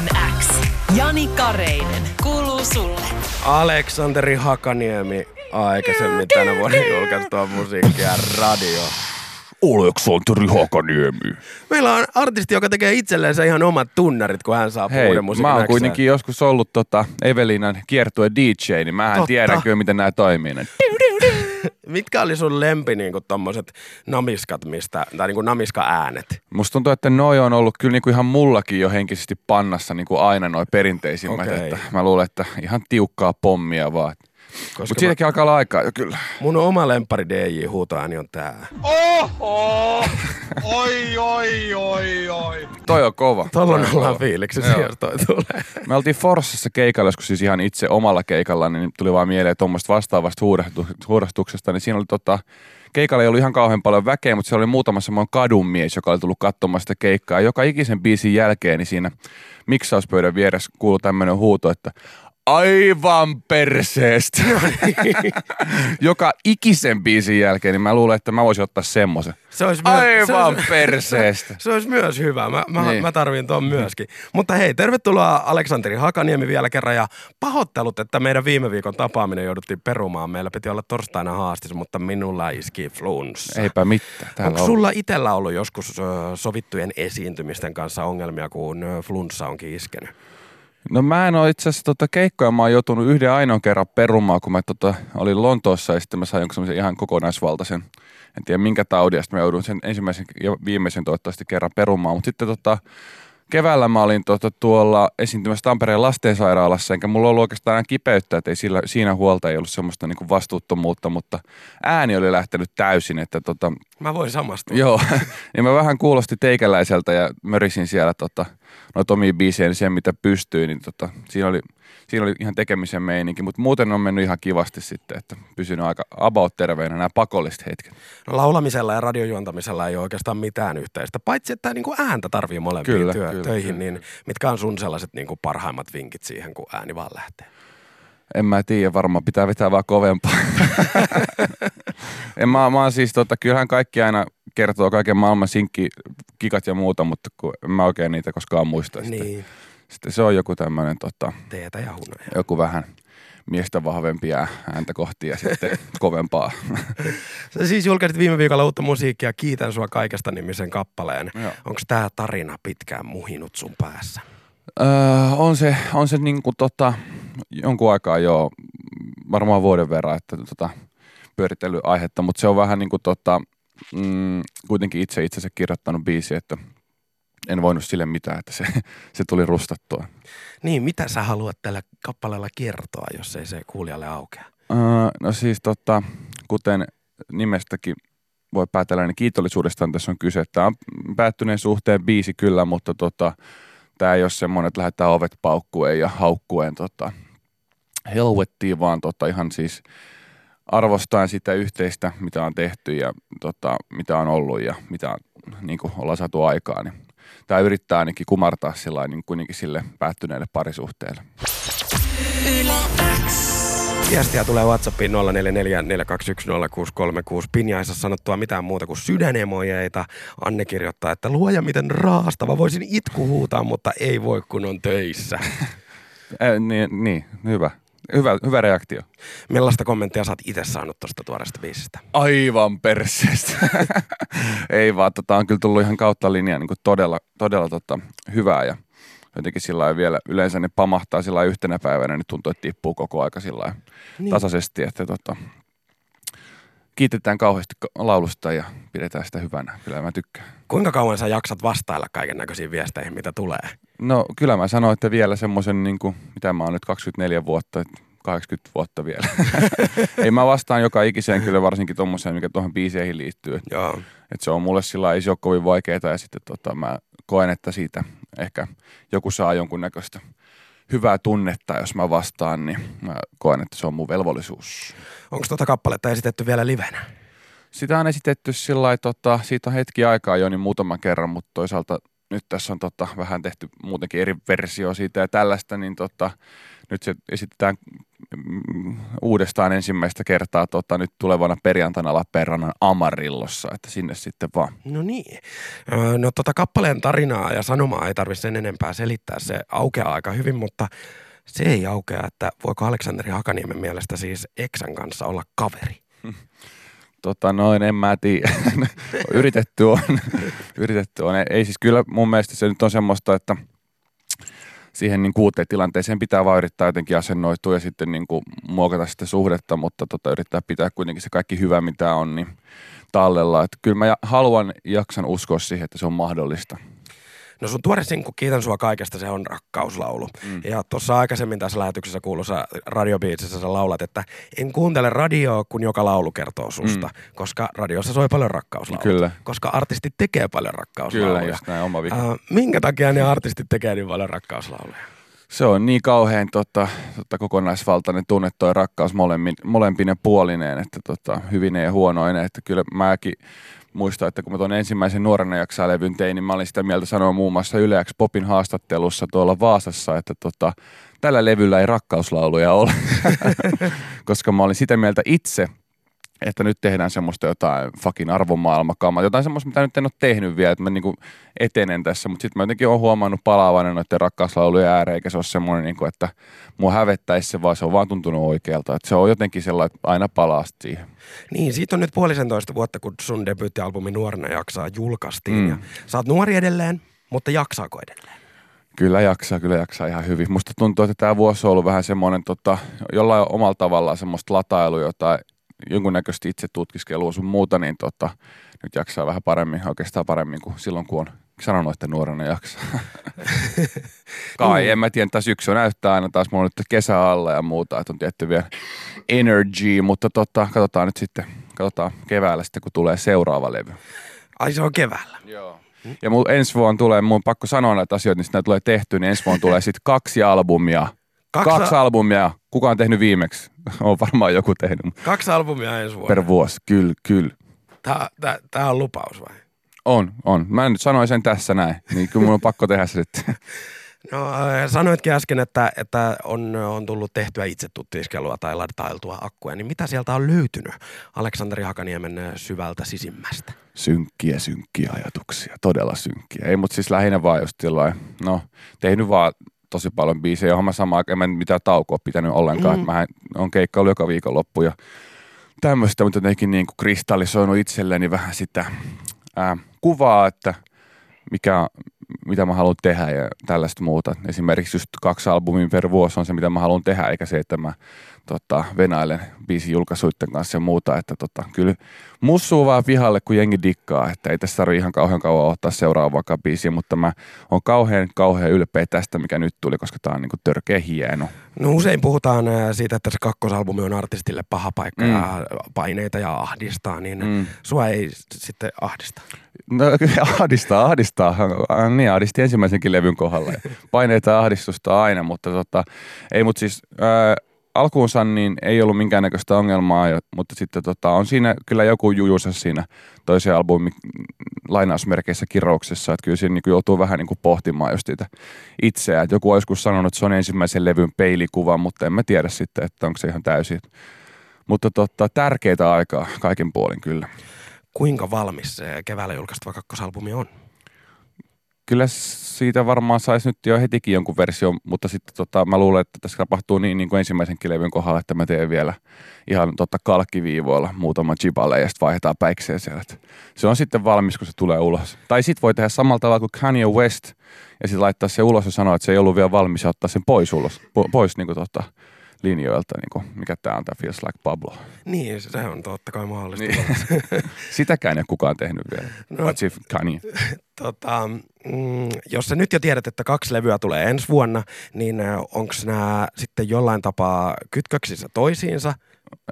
Musiikin X. Jani Kareinen. Kuuluu sulle. Aleksanteri Hakaniemi aikaisemmin tänä vuonna julkaistua musiikkia radio. Aleksanteri Hakaniemi. Meillä on artisti, joka tekee itselleensä ihan omat tunnarit, kun hän saa Hei, uuden musiikin mä oon kuitenkin joskus ollut tota Evelinan kiertue DJ, niin mähän Totta. tiedän kyllä, miten nämä toimii. Ne. Mitkä oli sun lempi niinku tommoset namiskat, mistä, tai niinku namiska-äänet? Musta tuntuu, että noi on ollut kyllä niinku ihan mullakin jo henkisesti pannassa niinku aina noi perinteisimmät. Okei. Että mä luulen, että ihan tiukkaa pommia vaan. Koska Mutta siitäkin alkaa olla aikaa jo kyllä. Mun oma lempari DJ-huutoääni on tää. Oho! Oi, oi, oi, oi. Toi on kova. Tollon ollaan Joo. jos toi tulee. Me oltiin Forssassa keikalla, joskus siis ihan itse omalla keikalla, niin tuli vaan mieleen tuommoista vastaavasta huudastuksesta, niin siinä oli tota, keikalla ei ollut ihan kauhean paljon väkeä, mutta siellä oli muutama semmoinen kadunmies, joka oli tullut katsomaan sitä keikkaa. Joka ikisen biisin jälkeen, niin siinä miksauspöydän vieressä kuului tämmöinen huuto, että aivan perseestä. joka ikisen biisin jälkeen, niin mä luulen, että mä voisin ottaa semmoisen. Se olisi myös, se Aivan olisi, perseestä. se olisi myös hyvä. Mä, mä, Niin. mä tarvin tuon myöskin. Mutta hei, tervetuloa Aleksanteri Hakaniemi vielä kerran ja pahoittelut, että meidän viime viikon tapaaminen jouduttiin perumaan. Meillä piti olla torstaina haastis, mutta minulla iski flunssa. Eipä mitään. Onko on. sulla itsellä ollut joskus sovittujen esiintymisten kanssa ongelmia, kun flunssa onkin iskenyt? No mä en ole itse asiassa tota keikkoja, mä oon joutunut yhden ainoan kerran perumaan, kun mä tota, olin Lontoossa ja sitten mä sain jonkun ihan kokonaisvaltaisen, en tiedä minkä taudin, ja sitten mä joudun sen ensimmäisen ja viimeisen toivottavasti kerran perumaan. Mutta sitten tota, keväällä mä olin tota, tuolla esiintymässä Tampereen lastensairaalassa, enkä mulla ollut oikeastaan enää kipeyttä, että ei sillä, siinä huolta ei ollut semmoista niinku vastuuttomuutta, mutta ääni oli lähtenyt täysin, että tota, Mä voin samastua. Joo, ja mä vähän kuulosti teikäläiseltä ja mörisin siellä tota, noita omia biisejä, niin sen mitä pystyy, niin tota, siinä, oli, siinä oli ihan tekemisen meininki, mutta muuten on mennyt ihan kivasti sitten, että pysynyt aika about terveenä nämä pakolliset hetket. No, laulamisella ja radiojuontamisella ei ole oikeastaan mitään yhteistä, paitsi että niinku ääntä tarvii molempiin Kyllä, työ, kyllä, töihin, kyllä, niin mitkä on sun sellaiset niinku parhaimmat vinkit siihen, kun ääni vaan lähtee? En mä tiedä, varmaan pitää vetää vaan kovempaa. en mä, mä siis, tota, kyllähän kaikki aina kertoo kaiken maailman sinkki, kikat ja muuta, mutta kun en mä oikein niitä koskaan muista. Niin, sitten se on joku tämmöinen tota, teetä ja hunoja. joku vähän miestä vahvempia ääntä kohti ja sitten kovempaa. Sä siis julkaisit viime viikolla uutta musiikkia Kiitän sua kaikesta nimisen kappaleen. Onko tämä tarina pitkään muhinut sun päässä? Öö, on se, on se niinku tota, jonkun aikaa jo, varmaan vuoden verran, että tota, pyöritellyt aihetta, mutta se on vähän niin kuin tota, mm, kuitenkin itse itsensä kirjoittanut biisi, että en voinut sille mitään, että se, se tuli rustattua. Niin, mitä sä haluat tällä kappaleella kertoa, jos ei se kuulijalle aukea? Öö, no siis tota, kuten nimestäkin voi päätellä, niin kiitollisuudestaan tässä on kyse. Tämä on päättyneen suhteen biisi kyllä, mutta tota, tämä ei ole semmoinen, että lähdetään ovet paukkuen ja haukkuen tota, helvettiin, vaan tota, ihan siis arvostaen sitä yhteistä, mitä on tehty ja tota, mitä on ollut ja mitä niin kuin ollaan saatu aikaa. Niin tämä yrittää ainakin kumartaa sillä niin kuitenkin sille päättyneelle parisuhteelle. Viestiä tulee Whatsappiin 0444210636. Pinja ei saa sanottua mitään muuta kuin sydänemojeita. Anne kirjoittaa, että luoja miten raastava. Voisin itku huutaa, mutta ei voi kun on töissä. Äh, niin, niin, hyvä. Hyvä, hyvä reaktio. Millaista kommenttia sä oot itse saanut tuosta tuoreesta biisistä? Aivan perseestä. Ei vaan, tota, on kyllä tullut ihan kautta linjaa niin todella, todella tota, hyvää ja jotenkin sillä vielä yleensä ne pamahtaa sillä yhtenä päivänä, niin tuntuu, että tippuu koko aika sillä Niin. tasaisesti, että tota, kiitetään kauheasti ka- laulusta ja pidetään sitä hyvänä. Kyllä mä tykkään. Kuinka kauan sä jaksat vastailla kaiken näköisiin viesteihin, mitä tulee? No kyllä mä sanoin, että vielä semmoisen, niin kuin, mitä mä oon nyt 24 vuotta, että 80 vuotta vielä. Ei mä vastaan joka ikiseen kyllä varsinkin tommoseen, mikä tuohon biiseihin liittyy. Joo. et se on mulle sillä ei se ole kovin vaikeaa ja sitten tota, mä koen, että siitä ehkä joku saa jonkunnäköistä hyvää tunnetta, jos mä vastaan, niin mä koen, että se on mun velvollisuus. Onko tuota kappaletta esitetty vielä livenä? Sitä on esitetty sillä tota, siitä on hetki aikaa jo niin muutaman kerran, mutta toisaalta nyt tässä on tota, vähän tehty muutenkin eri versio siitä ja tällaista, niin tota, nyt se esitetään mm, uudestaan ensimmäistä kertaa tota, nyt tulevana perjantaina Lappeenrannan Amarillossa, että sinne sitten vaan. No niin. No tota kappaleen tarinaa ja sanomaa ei tarvitse sen enempää selittää. Se aukeaa aika hyvin, mutta se ei aukea, että voiko Aleksanteri Hakaniemen mielestä siis Eksän kanssa olla kaveri. Tota noin, en mä tiedä. yritetty on. yritetty on. Ei siis kyllä mun mielestä se nyt on semmoista, että siihen niin uuteen tilanteeseen pitää vaan yrittää jotenkin asennoitua ja sitten niin kuin muokata sitä suhdetta, mutta tota, yrittää pitää kuitenkin se kaikki hyvä, mitä on, niin tallella. Että kyllä mä haluan, jaksan uskoa siihen, että se on mahdollista. No sun tuore sinkku Kiitän sua kaikesta, se on rakkauslaulu. Mm. Ja tuossa aikaisemmin tässä lähetyksessä kuulussa radiobiisissä sä laulat, että en kuuntele radioa, kun joka laulu kertoo susta. Mm. Koska radiossa soi paljon rakkauslauluja. Kyllä. Koska artistit tekee paljon rakkauslauluja. Kyllä, just näin, oma vika. Äh, minkä takia ne artistit tekee niin paljon rakkauslauluja? Se on niin kauhean tota, tota, kokonaisvaltainen tunne toi rakkaus molemmin, molempinen puolineen, että tota, hyvinen ja huonoinen. Että kyllä mäkin muistan, että kun mä tuon ensimmäisen nuorena jaksaa levyn tein, niin mä olin sitä mieltä sanoa muun muassa Yle X Popin haastattelussa tuolla Vaasassa, että tota, tällä levyllä ei rakkauslauluja ole. Koska mä olin sitä mieltä itse, että nyt tehdään semmoista jotain fucking arvomaailmakamaa, jotain semmoista, mitä nyt en ole tehnyt vielä, että mä niinku etenen tässä, mutta sitten mä jotenkin oon huomannut palaavana noiden rakkauslaulujen ääreen, eikä se ole semmoinen, niinku, että mua hävettäisi se, vaan se on vaan tuntunut oikealta. Että se on jotenkin sellainen, että aina palaa siihen. Niin, siitä on nyt puolisentoista vuotta, kun sun debyyttialbumi Nuorena jaksaa julkaistiin. Mm. Mm. Ja sä oot nuori edelleen, mutta jaksaako edelleen? Kyllä jaksaa, kyllä jaksaa ihan hyvin. Musta tuntuu, että tämä vuosi on ollut vähän semmoinen tota, jollain omalla tavallaan semmoista latailua, jota jonkunnäköistä itse tutkiskelua sun muuta, niin tota, nyt jaksaa vähän paremmin, oikeastaan paremmin kuin silloin, kun on sanonut, että nuorena jaksaa. Kai, en mä tiedä, että syksy näyttää aina taas, mulla on nyt kesä alla ja muuta, että on tietty vielä energy, mutta tota, katsotaan nyt sitten, katsotaan keväällä sitten, kun tulee seuraava levy. Ai se on keväällä. Joo. Ja mun ensi vuonna tulee, mun pakko sanoa näitä asioita, niin sitten tulee tehty, niin ensi vuonna tulee sitten kaksi albumia. Kaksi- Kaksi, kaksi albumia. Kuka on tehnyt viimeksi? On varmaan joku tehnyt Kaksi albumia ensi vuonna. per vuosi. Kyllä, kyllä. Tää, tää, tää on lupaus vai? On, on. Mä nyt sanoin sen tässä näin, niin kyllä mun on pakko tehdä se sitten. No äh, sanoitkin äsken, että, että on, on tullut tehtyä itse tuttiskelua tai latailtua akkuja, niin mitä sieltä on löytynyt Aleksanteri Hakaniemen äh, syvältä sisimmästä? Synkkiä, synkkiä ajatuksia. Todella synkkiä. Ei, mutta siis lähinnä vaan just jollain, no tehnyt vaan tosi paljon biisejä, johon mä samaan aikaan en mitään taukoa pitänyt ollenkaan. Mm. Mm. Mä on keikkailu joka viikonloppu ja tämmöistä, mutta jotenkin niin kuin kristallisoinut itselleni vähän sitä ää, kuvaa, että mikä, mitä mä haluan tehdä ja tällaista muuta. Esimerkiksi just kaksi albumia per vuosi on se, mitä mä haluan tehdä, eikä se, että mä tota, venailen biisin julkaisuiden kanssa ja muuta. Että tota, kyllä mussuu vaan pihalle, kun jengi dikkaa, että ei tässä tarvitse ihan kauhean kauan ottaa seuraavaa biisiä, mutta mä oon kauhean, kauhean ylpeä tästä, mikä nyt tuli, koska tää on niinku törkeä hieno. No usein puhutaan äh, siitä, että se kakkosalbumi on artistille paha paikka Mm. ja paineita ja ahdistaa, niin Mm. sua ei sitten ahdista. No kyllä ahdistaa, ahdistaa. Ah, Niin, ahdisti ensimmäisenkin levyn kohdalla. Paineita ja ahdistusta aina, mutta tota, ei, mutta siis ää, alkuunsa niin ei ollut minkäännäköistä ongelmaa, mutta sitten tota, on siinä kyllä joku jujusa siinä toisen albumin mm, lainausmerkeissä kirouksessa, että kyllä siinä niin joutuu vähän niin kuin pohtimaan just sitä itseään. Et joku on joskus sanonut, että se on ensimmäisen levyn peilikuva, mutta en mä tiedä sitten, että onko se ihan täysin. Mutta tota, tärkeitä aikaa kaiken puolin kyllä. Kuinka valmis keväällä julkaistava kakkosalbumi on? Kyllä siitä varmaan saisi nyt jo hetikin jonkun version, mutta sitten tota, mä luulen, että tässä tapahtuu niin, niin kuin ensimmäisenkin levyn kohdalla, että mä teen vielä ihan tota kalkkiviivoilla muutama jibale ja sitten vaihdetaan päikseen siellä. Et Se on sitten valmis, kun se tulee ulos. Tai sitten voi tehdä samalla tavalla kuin Kanye West ja sitten laittaa se ulos ja sanoa, että se ei ollut vielä valmis ja ottaa sen pois ulos, po- pois niin kuin tota, linjoilta, niin kuin, mikä tämä on, tämä Feels Like Pablo. Niin, se on totta kai mahdollista. Niin. Sitäkään ei ole kukaan tehnyt vielä, No. paitsi Kanye. Tota, mm, jos sä nyt jo tiedät, että kaksi levyä tulee ensi vuonna, niin onko nämä sitten jollain tapaa kytköksissä toisiinsa,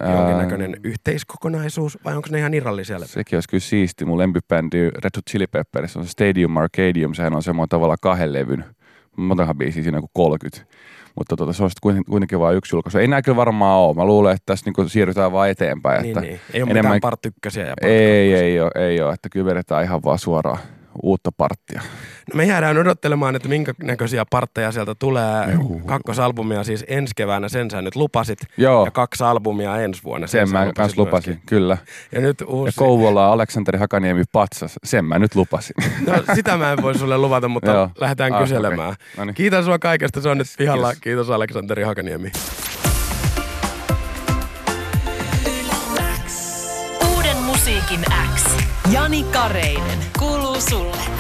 jonkinnäköinen yhteiskokonaisuus, vai onko ne ihan irrallisia levyjä? Sekin olisi kyllä siisti. Mun lempibändi Red Hot Chili Peppers on se Stadium Arcadium. Sehän on semmoinen tavalla kahden levyn. Montahan biisiä siinä kuin 30. Mutta tota, se on sitten kuitenkin, vain yksi julkaisu. Ei kyllä varmaan ole. Mä luulen, että tässä niinku siirrytään vaan eteenpäin. Niin, että niin. Ei ole enemmän- mitään part ykkösiä ja part ei, kakkosia. ei ole, ei ole. Että kyllä vedetään ihan vaan suoraan, uutta parttia. No me jäädään odottelemaan, että minkä näköisiä partteja sieltä tulee. Juu. Kakkosalbumia siis ensi keväänä, sen sä nyt lupasit. Joo. Ja kaksi albumia ensi vuonna. Sen sä mä lupasin, myöskin. kyllä. Ja nyt Ja uusi... Kouvola Aleksanteri Hakaniemi patsas, sen mä nyt lupasin. No, sitä mä en voi sulle luvata, mutta Joo. lähdetään Ah, kyselemään. okei. Noniin. Kiitän sua kaikesta, se on nyt pihalla. Kiitos. Kiitos Aleksanteri Hakaniemi. Uuden musiikin X. Jani Kareinen. Kuuluu sulle.